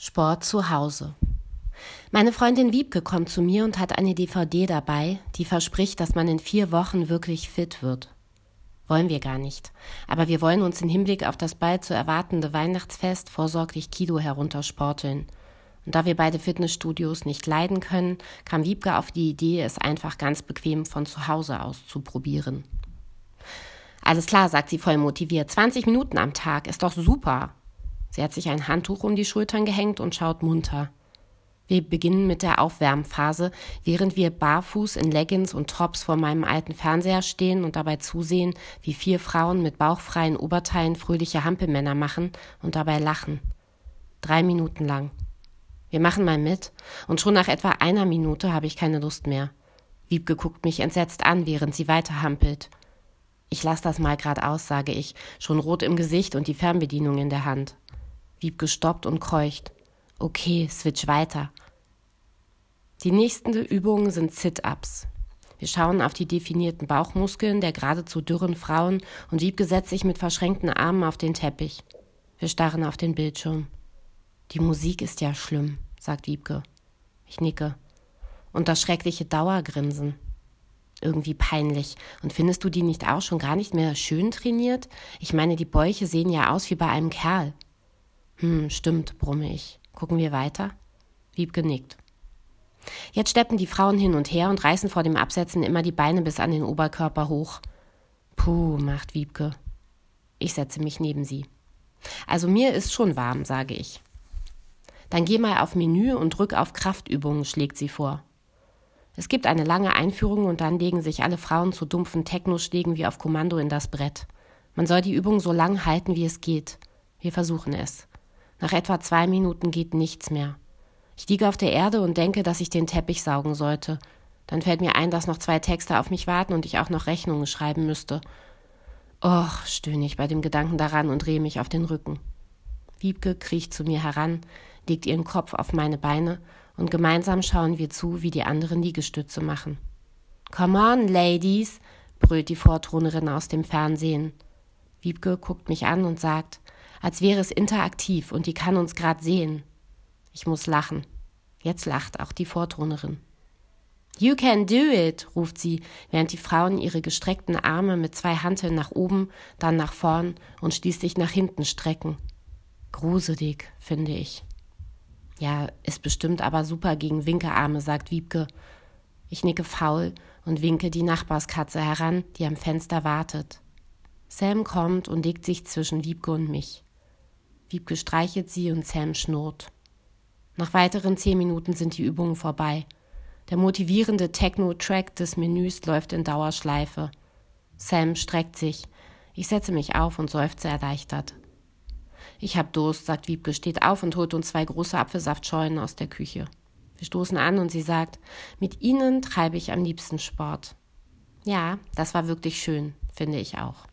Sport zu Hause. Meine Freundin Wiebke kommt zu mir und hat eine DVD dabei, die verspricht, dass man in vier Wochen wirklich fit wird. Wollen wir gar nicht. Aber wir wollen uns im Hinblick auf das bald zu erwartende Weihnachtsfest vorsorglich Kilo heruntersporteln. Und da wir beide Fitnessstudios nicht leiden können, kam Wiebke auf die Idee, es einfach ganz bequem von zu Hause aus zu probieren. Alles klar, sagt sie voll motiviert. 20 Minuten am Tag ist doch super. Sie hat sich ein Handtuch um die Schultern gehängt und schaut munter. Wir beginnen mit der Aufwärmphase, während wir barfuß in Leggings und Tops vor meinem alten Fernseher stehen und dabei zusehen, wie vier Frauen mit bauchfreien Oberteilen fröhliche Hampelmänner machen und dabei lachen. Drei Minuten lang. Wir machen mal mit, und schon nach etwa einer Minute habe ich keine Lust mehr. Wiebke guckt mich entsetzt an, während sie weiterhampelt. Ich lass das mal grad aus, sage ich, schon rot im Gesicht und die Fernbedienung in der Hand. Wiebke stoppt und keucht. Okay, switch weiter. Die nächsten Übungen sind Sit-Ups. Wir schauen auf die definierten Bauchmuskeln der geradezu dürren Frauen und Wiebke setzt sich mit verschränkten Armen auf den Teppich. Wir starren auf den Bildschirm. Die Musik ist ja schlimm, sagt Wiebke. Ich nicke. Und das schreckliche Dauergrinsen. Irgendwie peinlich. Und findest du die nicht auch schon gar nicht mehr schön trainiert? Ich meine, die Bäuche sehen ja aus wie bei einem Kerl. Hm, stimmt, brumme ich. Gucken wir weiter? Wiebke nickt. Jetzt steppen die Frauen hin und her und reißen vor dem Absetzen immer die Beine bis an den Oberkörper hoch. Puh, macht Wiebke. Ich setze mich neben sie. Also mir ist schon warm, sage ich. Dann geh mal auf Menü und drück auf Kraftübungen, schlägt sie vor. Es gibt eine lange Einführung und dann legen sich alle Frauen zu dumpfen Techno-Schlägen wie auf Kommando in das Brett. Man soll die Übung so lang halten, wie es geht. Wir versuchen es. Nach etwa zwei Minuten geht nichts mehr. Ich liege auf der Erde und denke, dass ich den Teppich saugen sollte. Dann fällt mir ein, dass noch zwei Texte auf mich warten und ich auch noch Rechnungen schreiben müsste. Och, stöhne ich bei dem Gedanken daran und drehe mich auf den Rücken. Wiebke kriecht zu mir heran, legt ihren Kopf auf meine Beine und gemeinsam schauen wir zu, wie die anderen Liegestütze machen. Come on, Ladies, brüllt die Vortronerin aus dem Fernsehen. Wiebke guckt mich an und sagt, als wäre es interaktiv und die kann uns grad sehen. Ich muss lachen. Jetzt lacht auch die Vorturnerin. You can do it, ruft sie, während die Frauen ihre gestreckten Arme mit zwei Hanteln nach oben, dann nach vorn und schließlich nach hinten strecken. Gruselig, finde ich. Ja, ist bestimmt aber super gegen Winkearme, sagt Wiebke. Ich nicke faul und winke die Nachbarskatze heran, die am Fenster wartet. Sam kommt und legt sich zwischen Wiebke und mich. Wiebke streichelt sie und Sam schnurrt. Nach weiteren zehn Minuten sind die Übungen vorbei. Der motivierende Techno-Track des Menüs läuft in Dauerschleife. Sam streckt sich. Ich setze mich auf und seufze erleichtert. Ich hab Durst, sagt Wiebke, steht auf und holt uns zwei große Apfelsaftscheunen aus der Küche. Wir stoßen an und sie sagt, mit Ihnen treibe ich am liebsten Sport. Ja, das war wirklich schön, finde ich auch.